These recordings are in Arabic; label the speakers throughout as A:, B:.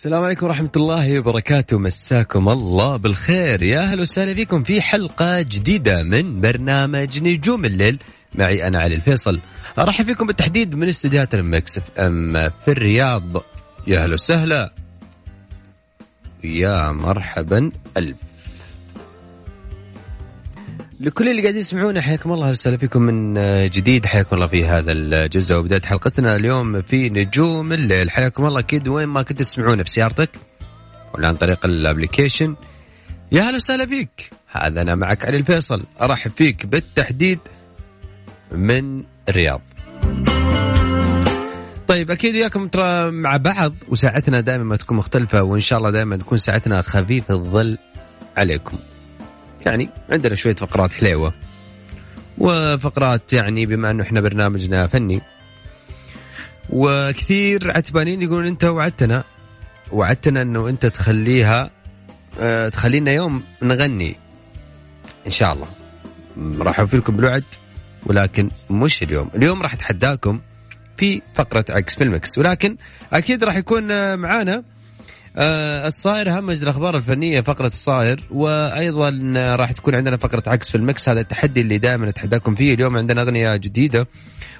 A: السلام عليكم ورحمة الله وبركاته. مساكم الله بالخير. يا أهلا وسهلا فيكم في حلقة جديدة من برنامج نجوم الليل. معي أنا علي الفيصل. أرحب فيكم بالتحديد من استديوهات المكس أم في الرياض. يا أهلا وسهلا. يا مرحبا. ألف لكل اللي قاعدين يسمعونا حياكم الله وسهلا فيكم من جديد. حياكم الله في هذا الجزء. وبدايه حلقتنا اليوم في نجوم الليل. حياكم الله أكيد. وين ما كنت تسمعونا في سيارتك ولا عن طريق الابلكيشن. يا هلا وسهلا فيك. هذا أنا معك علي الفيصل. أرحب فيك بالتحديد من الرياض طيب أكيد وياكم ترى مع بعض وساعتنا دائما ما تكون مختلفة وإن شاء الله دائما تكون ساعتنا خفيف الظل عليكم. يعني عندنا شوية فقرات حليوة. وفقرات يعني بما أنه إحنا برنامجنا فني. وكثير عتبانين يقولون أنت وعدتنا. وعدتنا أنه أنت تخليها آه تخلينا يوم نغني. إن شاء الله. راح أوفي لكم بالوعد. ولكن مش اليوم. اليوم راح أتحداكم في فقرة عكس في ال mix ولكن أكيد راح يكون معانا آه الصاير همج الأخبار الفنية فقرة الصاير وأيضا راح تكون عندنا فقرة عكس في ال mix هذا التحدي اللي دائما نتحداكم فيه اليوم عندنا أغنية جديدة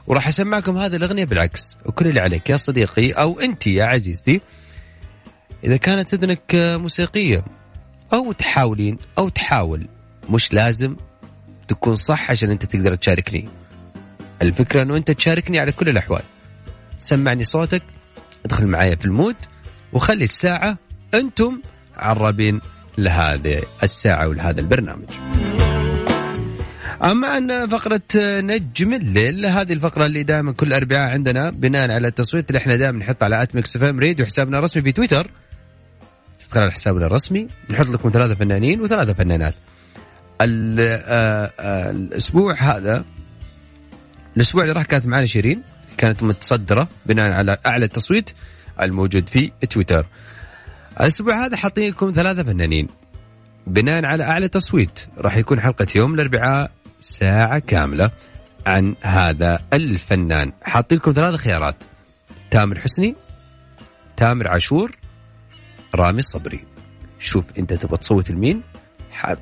A: وراح أسمعكم هذه الأغنية بالعكس. وكل اللي عليك يا صديقي أو أنت يا عزيزتي إذا كانت إذنك موسيقية أو تحاولين أو تحاول مش لازم تكون صح عشان أنت تقدر تشاركني. الفكرة إنه أنت تشاركني على كل الأحوال. سمعني صوتك أدخل معايا في المود. وخلي الساعة أنتم عرابين لهذه الساعة ولهذا البرنامج. أما أن فقرة نجم الليل هذه الفقرة اللي دائما كل أربعاء عندنا بناء على التصويت اللي إحنا دائما نحط على at Mix FM Radio حسابنا الرسمي في تويتر. تدخل على حسابنا الرسمي نحط لكم ثلاثة فنانين وثلاثة فنانات. الأسبوع هذا الأسبوع اللي راح كانت معنا شيرين كانت متصدرة بناء على أعلى تصويت الموجود في تويتر. الأسبوع هذا حاطين لكم ثلاثة فنانين. بناء على أعلى تصويت راح يكون حلقة يوم الأربعاء ساعة كاملة عن هذا الفنان. حاطين لكم ثلاثة خيارات. تامر حسني تامر عاشور رامي صبري. شوف أنت تبغى تصوت لمين.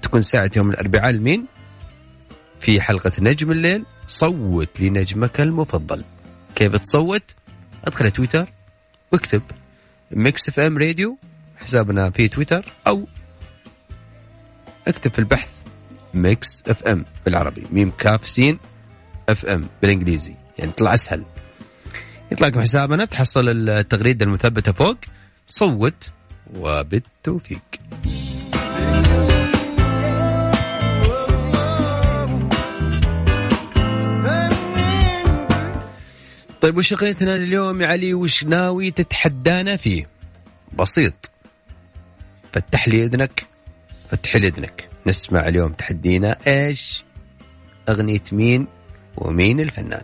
A: تكون ساعة يوم الأربعاء لمين. في حلقة نجم الليل صوت لنجمك المفضل. كيف تصوت؟ أدخل تويتر. واكتب Mix FM Radio حسابنا في تويتر أو اكتب في البحث Mix FM بالعربي. ميم كاف سين FM بالإنجليزي. يعني يطلع أسهل. يطلع لكم حسابنا تحصل التغريدة المثبتة فوق. صوت وبالتوفيق. طيب وش اغنيتنا اليوم يا علي وش ناوي تتحدانا فيه؟ بسيط فتح لي اذنك فتح لي اذنك نسمع اليوم تحدينا إيش؟ أغنية مين ومين الفنان؟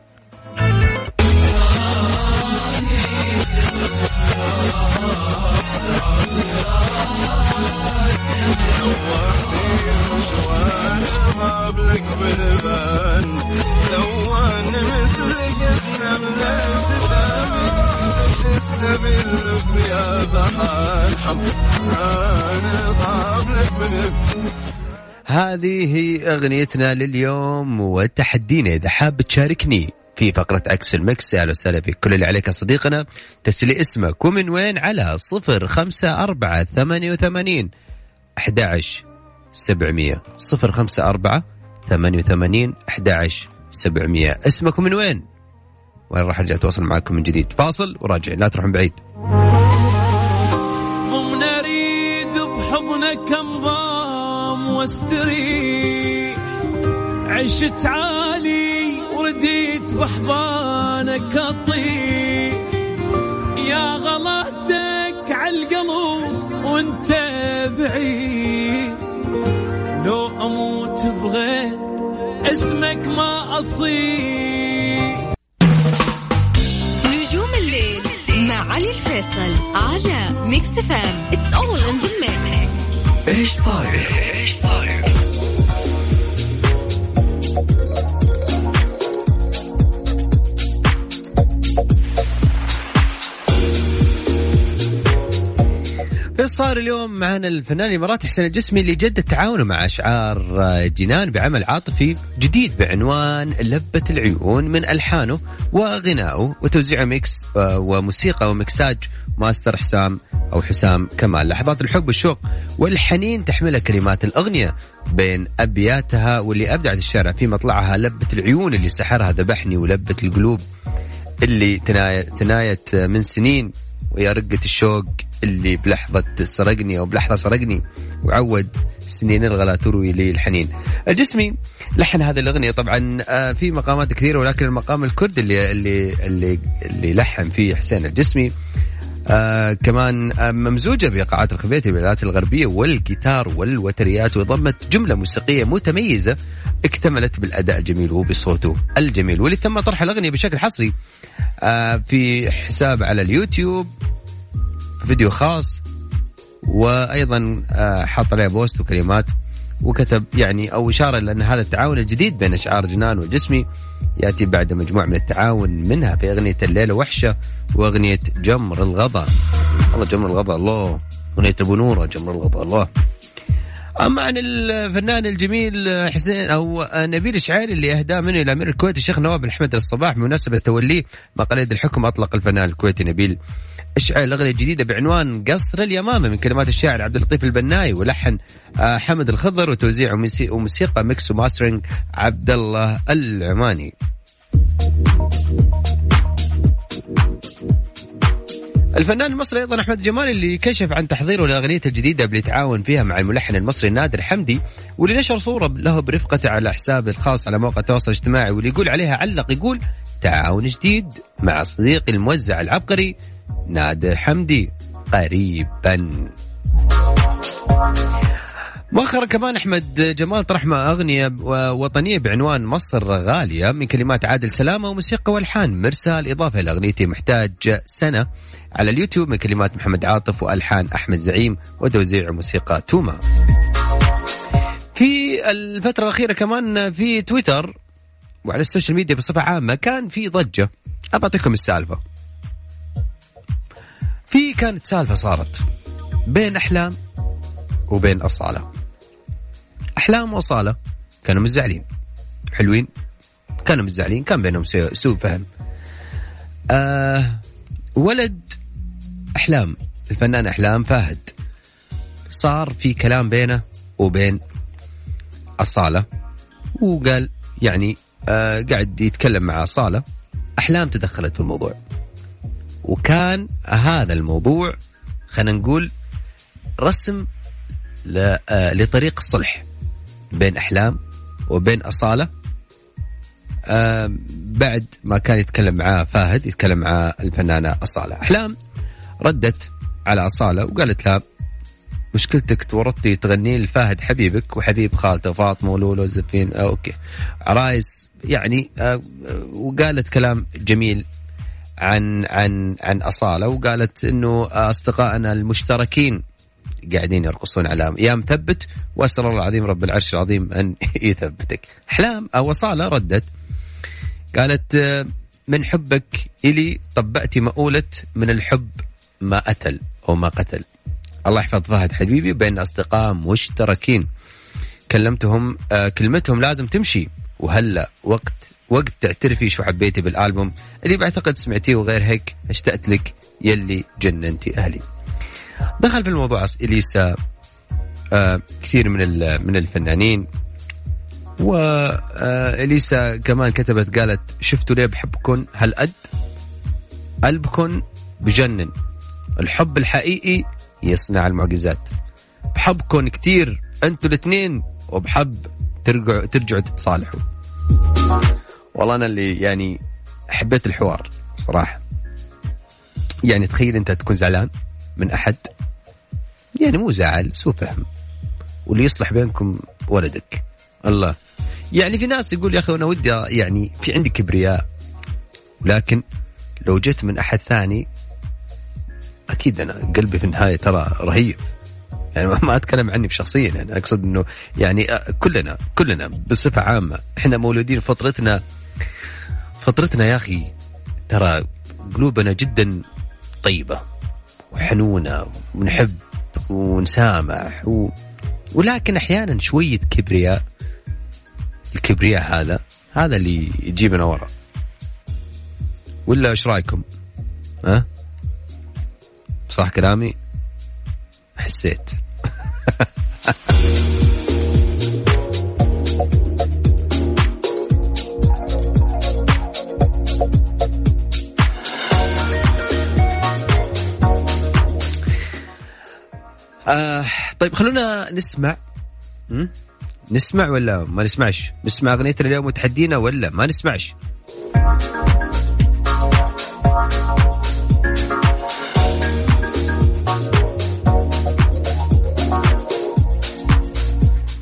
A: هذه هي أغنيتنا لليوم وتحدينا إذا حاب تشاركني في فقرة عكس المكس أهلا وسهلا فيك. كل اللي عليك يا صديقنا ترسلي اسمك ومن وين؟ على صفر خمسة أربعة ثمانية وثمانين أحد سبعمية. صفر خمسة أربعة ثمانية وثمانين أحد سبعمية. اسمك ومن وين؟ وين راح أرجع أتواصل معكم من جديد؟ فاصل وراجع لا تروحون بعيد.
B: ضمن اريد بحضنك انضام واستريح. عشت عالي ورديت باحضانك اطيح يا غلطتك عالقلب وانت بعيد. لو أموت بغير اسمك ما
C: أصيح. علي الفيصل على Mix FM It's all in the mix
D: إيش صاير؟ إيش صاير؟
A: صار اليوم معنا الفنان الإماراتي حسين الجسمي اللي جدد تعاونه مع الشاعرة جنان بعمل عاطفي جديد بعنوان لبيه العيون من ألحانه وغنائه وتوزيعه mix آه، وموسيقى ومكساج ماستر حسام أو حسام كمال. لحظات الحب والشوق والحنين تحملها كلمات الأغنية بين أبياتها واللي أبدعت الشاعرة في مطلعها لبيه العيون اللي سحرها ذبحني ولبيه القلوب اللي تنايت من سنين. ويا رقة الشوق اللي بلحظة سرقني أو بلحظة سرقني وعود سنين الغلا تروي لي الحنين. الجسمي لحن هذه الأغنية طبعا آه، في مقامات كثيرة ولكن المقام الكرد اللي اللي اللي, اللي لحن فيه حسين الجسمي آه كمان آه ممزوجة بإيقاعات الخفية بالآلات الغربية والجيتار والوتريات وضمت جملة موسيقية متميزة اكتملت بالأداء الجميل وبصوته الجميل. واللي تم طرح الأغنية بشكل حصري آه في حساب على اليوتيوب فيديو خاص وأيضا آه، حط عليه بوست وكلمات وكتب يعني أو إشارة لأن هذا التعاون الجديد بين أشعار جنان وجسمي يأتي بعد مجموعة من التعاون منها في أغنية الليلة وحشة وأغنية جمر الغضا والله جمر الغضا الله. أغنية أبو نوره جمر الغضا الله. أما عن الفنان الجميل حسين أو نبيل الشعيري اللي أهداه منه إلى أمير الكويت الشيخ نواف بن حمد الصباح بمناسبه توليه مقاليد الحكم أطلق الفنان الكويتي نبيل الشعير الأغنية الجديدة بعنوان قصر اليمامة من كلمات الشاعر عبد اللطيف البناي ولحن آه، حمد الخضر وتوزيع وموسي- وموسيقى mix و mastering عبد الله العماني. الفنان المصري أيضا أحمد جمال اللي كشف عن تحضيره لاغنيته الجديدة اللي تعاون فيها مع الملحن المصري نادر حمدي واللي نشر صورة له برفقته على حسابه الخاص على موقع التواصل الاجتماعي واللي يقول عليها علق يقول تعاون جديد مع صديقي الموزع العبقري نادر حمدي قريبا. مؤخرا كمان أحمد جمال طرح مع أغنية وطنية بعنوان مصر غالية من كلمات عادل سلامة وموسيقى والحان مرسال اضافه إلى أغنيتي محتاج سنة على اليوتيوب من كلمات محمد عاطف والحان أحمد زعيم وتوزيع موسيقى توما. في الفترة الأخيرة كمان في تويتر وعلى السوشيال ميديا بصفة عامة كان في ضجة ابى أعطيكم السالفة. في كانت سالفة صارت بين أحلام وبين أصالة. أحلام واصاله كانوا مزعلين. حلوين. كانوا مزعلين. كان بينهم سوء فهم. آه ولد أحلام. الفنان أحلام فهد. صار في كلام بينه وبين أصالة. وقال يعني آه قاعد يتكلم مع أصالة. أحلام تدخلت في الموضوع. وكان هذا الموضوع خلينا نقول رسم آه، لطريق الصلح. بين أحلام وبين أصالة. بعد ما كان يتكلم معاه فهد يتكلم مع الفنانة أصالة. أحلام ردت على أصالة وقالت لها مشكلتك تورطتي تغنين لفهد حبيبك وحبيب خالته فاطمة ولولو زفين آه أوكي. عرايس يعني آه وقالت كلام جميل عن عن عن أصالة وقالت إنه أصدقائنا المشتركين قاعدين يرقصون على يا مثبت وأسأل الله العظيم رب العرش العظيم أن يثبتك. أحلام أو اصاله ردت قالت آه، من حبك إلي طبأتي مؤولة من الحب ما أتل أو ما قتل. الله يحفظ فهد حبيبي بين أصدقاء مشتركين. كلمتهم آه كلمتهم لازم تمشي. وهلا وقت وقت تعترفي شو حبيتي بالألبوم. اللي بعتقد سمعتيه وغير هيك اشتقت لك يلي جننتي أهلي. دخل في الموضوع إليسا آه كثير من من الفنانين. واليسا كمان كتبت قالت شفتوا ليه بحبكم هالقد؟ قلبكم بجنن. الحب الحقيقي يصنع المعجزات. بحبكم كثير أنتوا الاثنين وبحب ترجعوا ترجعوا تتصالحوا. والله أنا اللي يعني حبيت الحوار صراحة. يعني تخيل أنت تكون زعلان من أحد. يعني مو زعل سوء فهم. واللي يصلح بينكم ولدك. الله. يعني في ناس يقول يا أخي أنا ودي يعني في عندي كبرياء لكن لو جيت من أحد ثاني أكيد أنا قلبي في النهاية ترى رهيب. يعني ما أتكلم عني بشخصيا يعني أقصد إنه يعني كلنا كلنا بصفة عامة إحنا مولودين فطرتنا فطرتنا يا أخي ترى قلوبنا جدا طيبة وحنونة ونحب ونسامح و... ولكن أحيانا شوية كبرياء الكبرياء هذا هذا اللي يجيبنا ورا ولا إيش رأيكم؟ ها؟ أه؟ صح كلامي؟ حسيت آه طيب خلونا نسمع. م? نسمع ولا ما نسمعش؟ نسمع اغنيتنا اليوم وتحدينا ولا ما نسمعش؟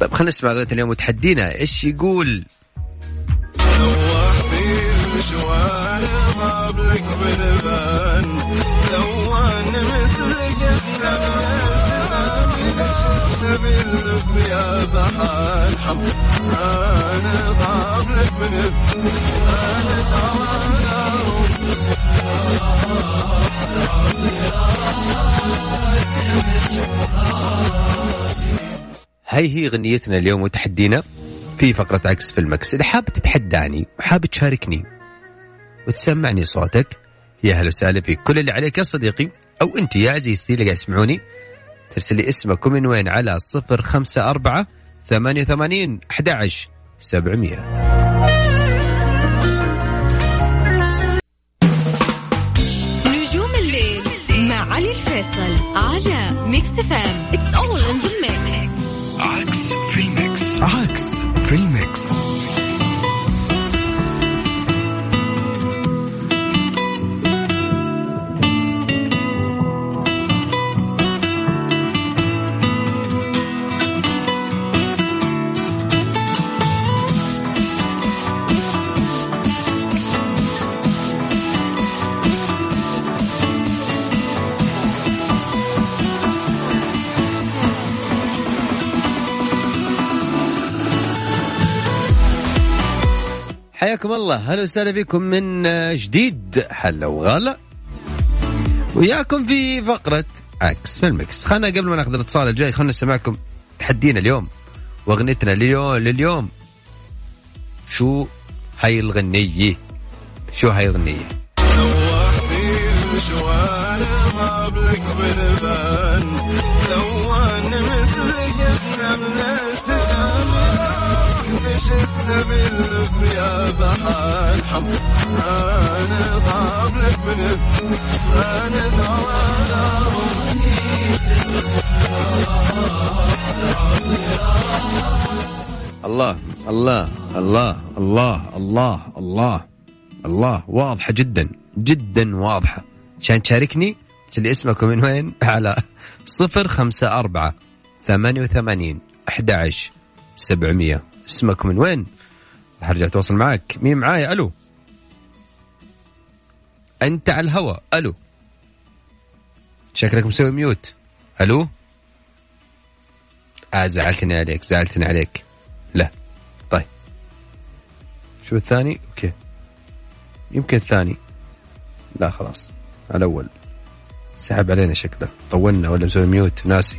A: طيب خلينا نسمع اغنيتنا اليوم وتحدينا إيش يقول؟ يا بحال أنا ضاب لك أنا هاي هي غنيتنا اليوم وتحدينا في فقرة عكس في المكس إذا حاب تتحداني وحاب تشاركني وتسمعني صوتك يا هلا وسهلا فيك. كل اللي عليك يا صديقي أو أنت يا عزيزتي اللي قاعد يسمعوني ترسل لي اسمك ومن وين على صفر خمسة أربعة ثمانية وثمانين أحد عشر سبعمية.
C: نجوم الليل مع علي الفيصل على Mix FM It's all in the mix.
A: حياكم الله. هلا وسهلا بكم من جديد. حلا وغلا. وياكم في فقرة عكس في المكس. خلنا قبل ما ناخذ الاتصال الجاي خلنا نسمعكم تحدينا اليوم واغنيتنا لليوم لليوم. شو هاي الغنية؟ شو هاي الغنية؟ السبيل يا بحال حم أنا ضاب لك من أنا الله الله الله الله الله الله الله واضحة جدا جدا واضحة. عشان تشاركني؟ تسلي اسمك ومن وين؟ على صفر خمسة أربعة ثمانية وثمانين أحد عشر سبعمية. اسمك من وين؟ حرجع أتواصل معك مين معايا ألو. أنت على الهواء ألو. شكلك مسوي mute. ألو. آه زعلتني عليك زعلتني عليك. لا. طيب. شو الثاني؟ okay. يمكن الثاني. لا خلاص. الأول. سحب علينا شكله. طولنا ولا مسوي ميوت؟ ناسي.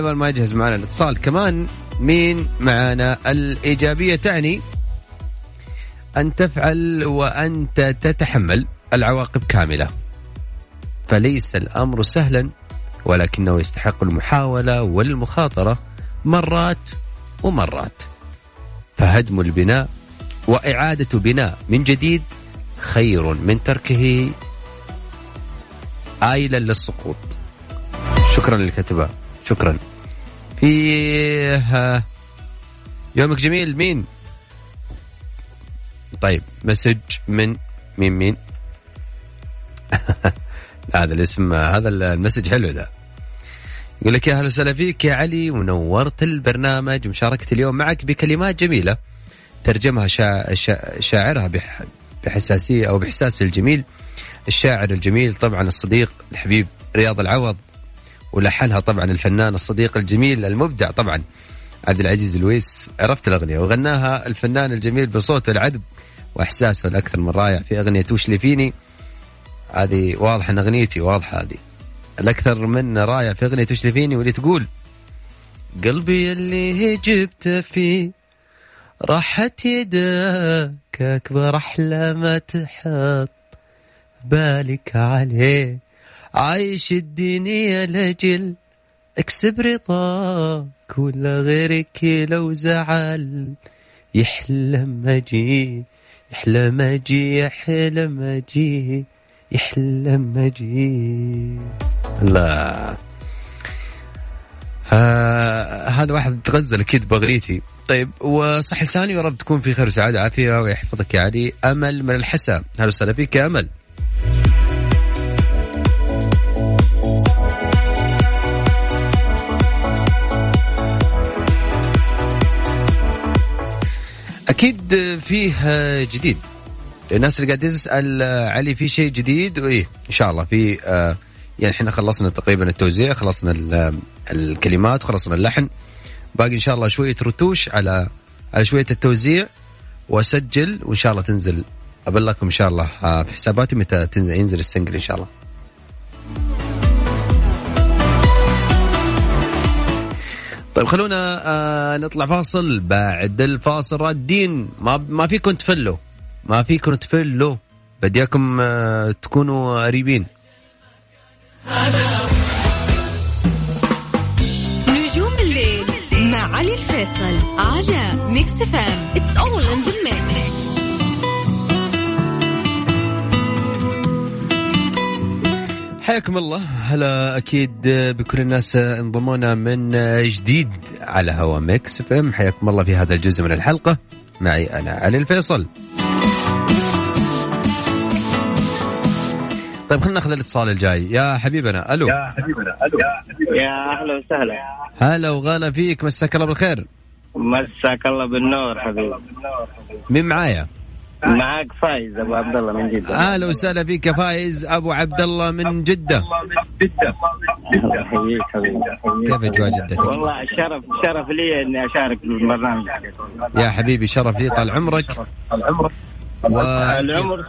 A: بال ما يجهز معنا الاتصال. كمان مين معنا؟ الإيجابية تعني أن تفعل وأنت تتحمل العواقب كاملة. فليس الأمر سهلا ولكنه يستحق المحاولة والمخاطرة مرات ومرات. فهدم البناء وإعادة بناء من جديد خير من تركه آيلا للسقوط. شكرا للكتبة شكرا. في يومك جميل. مين؟ طيب message من مين مين؟ هذا الاسم هذا ال message حلو ذا. يقول لك يا أهلا وسهلا فيك يا علي ونورت البرنامج ومشاركتي اليوم معك بكلمات جميلة. ترجمها شا... شا... شاعرها بح... بحساسية أو بإحساس الجميل. الشاعر الجميل طبعا الصديق الحبيب رياض العوض. ولحنها طبعا الفنان الصديق الجميل المبدع طبعا عبد العزيز الويس. عرفت الأغنية وغناها الفنان الجميل بصوته العذب وإحساسه الأكثر من رائع في أغنية وش لي فيني؟ هذه واضحه إن أغنيتي واضحة هذه. الأكثر من رائع في أغنية وش لي فيني؟ واللي تقول قلبي اللي جبت فيه راحت يدك أكبر أحلى تحط بالك عليه. عايش الدنيا لجل اكسب رضاك ولا غيرك لو زعل. يحلم أجي يحلم أجي يحلم أجي يحلم أجي لا. آه هذا واحد تغزل أكيد باغنيتي طيب وصح لساني يا رب تكون في خير وسعادة وعافية ويحفظك يا علي أمل من الحسا. هلا وسهلا فيك يا أمل. أكيد فيه جديد. الناس اللي قاعدة تسأل علي في شيء جديد؟ وإيه إن شاء الله. في آه، يعني إحنا خلصنا تقريبا التوزيع خلصنا الكلمات خلصنا اللحن. باقي إن شاء الله شوية رتوش على على شوية التوزيع وأسجل وإن شاء الله تنزل. أبلغكم إن شاء الله آه، في حساباتي متى ينزل السنجل إن شاء الله. طيب خلونا آه نطلع فاصل. بعد الفاصل رادين. ما ما فيكم تفلوا. ما فيكم تفلوا. بديكم آه تكونوا قريبين.
C: نجوم الليل مع علي الفيصل على ميكس إف إم it's all in the
A: حياكم الله. هلا أكيد بكل الناس انضمونا من جديد على هوا ميكس إف إم. حياكم الله في هذا الجزء من الحلقة. معي أنا علي الفيصل. طيب خلينا ناخذ الاتصال الجاي. يا حبيبنا ألو.
E: يا حبيبنا ألو. يا أهلا وسهلا.
A: هلا وغلا فيك مساك الله بالخير.
E: مساك الله بالنور حبيبي.
A: مين معايا؟
E: معك فايز أبو عبد الله من جدة.
A: أهلا وسهلا فيك يا فايز. أبو عبد الله من جدة.
E: الله يحييك
A: كيف أجواء جدتك؟
E: والله شرف شرف لي إني أشارك في البرنامج.
A: يا حبيبي شرف لي. طال عمرك. و...
E: العمر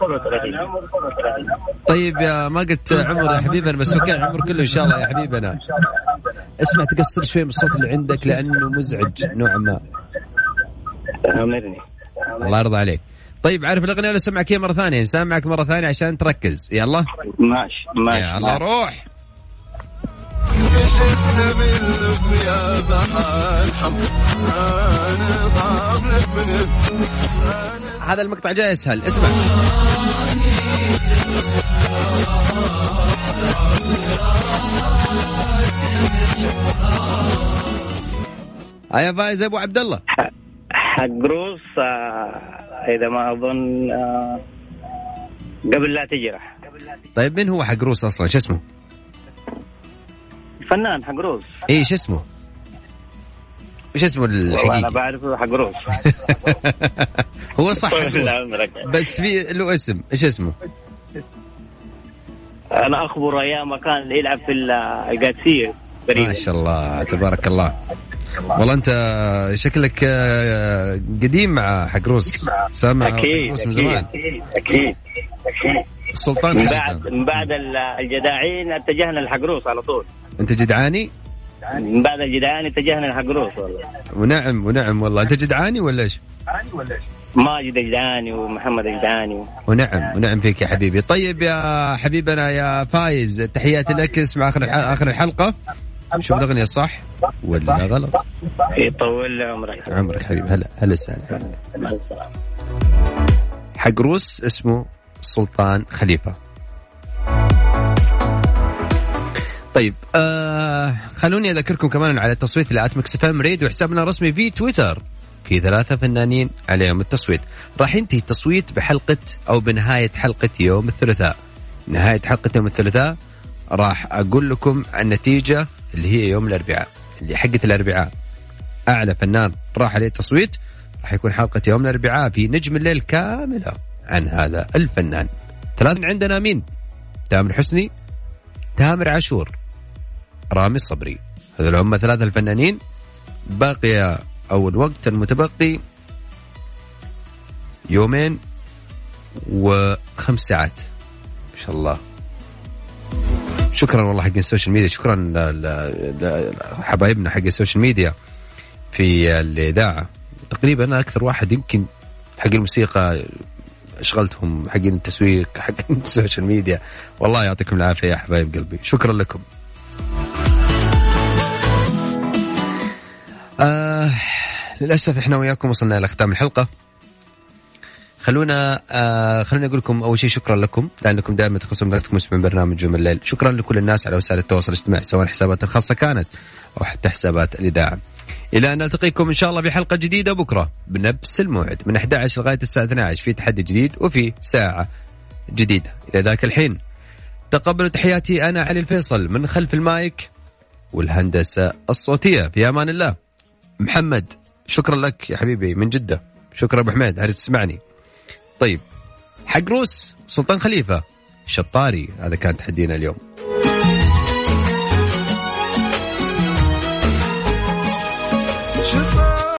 A: طيب يا ما قلت عمر يا حبيبنا بس أوكي العمر كله إن شاء الله يا حبيبنا اسمع تقصر شوي من الصوت اللي عندك لأنه مزعج نوعا ما. الله يرضى عليك. طيب عارف الأغنية ولا سمعك اياها مرة ثانية؟ نسمعك مرة ثانية عشان تركز. يلا.
E: ماشي ماشي.
A: يلا روح. هذا المقطع جاي أسهل. اسمع. يا فايز أبو عبد الله.
E: حق روس آه، إذا ما أظن آه، قبل لا تجرح
A: طيب من هو حق روس أصلا شو اسمه؟
E: فنان حق روس
A: اي شو اسمه؟ وش اسمه
E: والله أنا
A: الحقيقي؟
E: بعرفه حق روس
A: هو صح حق روس. بس في له اسم إيش اسمه؟
E: أنا اخبر أيام كان يلعب في ال- القادسيه
A: ما شاء الله تبارك الله والله انت شكلك آه، قديم مع حق روس سامع
E: أكيد
A: روس من زمان.
E: أكيد أكيد أكيد.
A: السلطان
E: من. بعد من بعد ال- الجداعين اتجهنا لحق روس على طول.
A: انت جدعاني؟
E: من بعد الجدعان اتجهنا لحق روس والله.
A: ونعم ونعم والله. انت جدعاني ولا إيش؟
E: ماجد الجدعاني ومحمد الجدعاني
A: ونعم ونعم فيك يا حبيبي. طيب يا حبيبنا يا فايز تحياتي لك. اسمع اخر آخر الحلقة. شوف الأغنية صح؟ ولا غلط؟
E: يطول لي عمرك.
A: عمرك حبيبي. هلا هلا
E: السلامة.
A: حق روس اسمه سلطان خليفة. طيب آه خلوني أذكركم كمان على التصويت اللي ات ميكس إف إم ريد وحسابنا الرسمي في تويتر. في ثلاثة فنانين عليهم التصويت. راح ينتهي التصويت بحلقة أو بنهاية حلقة يوم الثلاثاء. نهاية حلقة يوم الثلاثاء راح أقول لكم النتيجة. اللي هي يوم الأربعاء اللي حقة الأربعاء. أعلى فنان راح عليه التصويت راح يكون حلقة يوم الأربعاء في نجم الليل كاملة عن هذا الفنان. ثلاثة عندنا مين؟ تامر حسني تامر عاشور رامي الصبري هذول هم ثلاثة الفنانين. باقي أو الوقت المتبقي يومين وخمس ساعات. ما شاء الله. شكرا والله حق ال social media. شكرا لحبايبنا حق ال social media في الإذاعة. تقريبا أنا أكثر واحد يمكن حق الموسيقى أشغلتهم حقين التسويق حقين ال social media. والله يعطيكم العافية يا حبايب قلبي. شكرا لكم. آه للأسف إحنا وياكم وصلنا إلى ختام الحلقة. خلونا آه خلوني أقول لكم أول شيء شكرا لكم لأنكم دائما تخصصون وقتكم تسمعون برنامج يوم الليل. شكرا لكل الناس على وسائل التواصل الاجتماعي سواء حسابات الخاصة كانت أو حتى حسابات الإذاعة. إلى أن نلتقيكم إن شاء الله بحلقة جديدة بكرة بنفس الموعد من 11 لغاية الساعة 12 في تحدي جديد وفي ساعة جديدة. إلى ذاك الحين تقبلوا تحياتي أنا علي الفيصل من خلف المايك والهندسة الصوتية. في أمان الله. محمد شكرا لك يا حبيبي من جدة. شكرا أبو حميد هل تسمعني. طيب حق روس سلطان خليفة شطاري هذا كان تحدينا اليوم.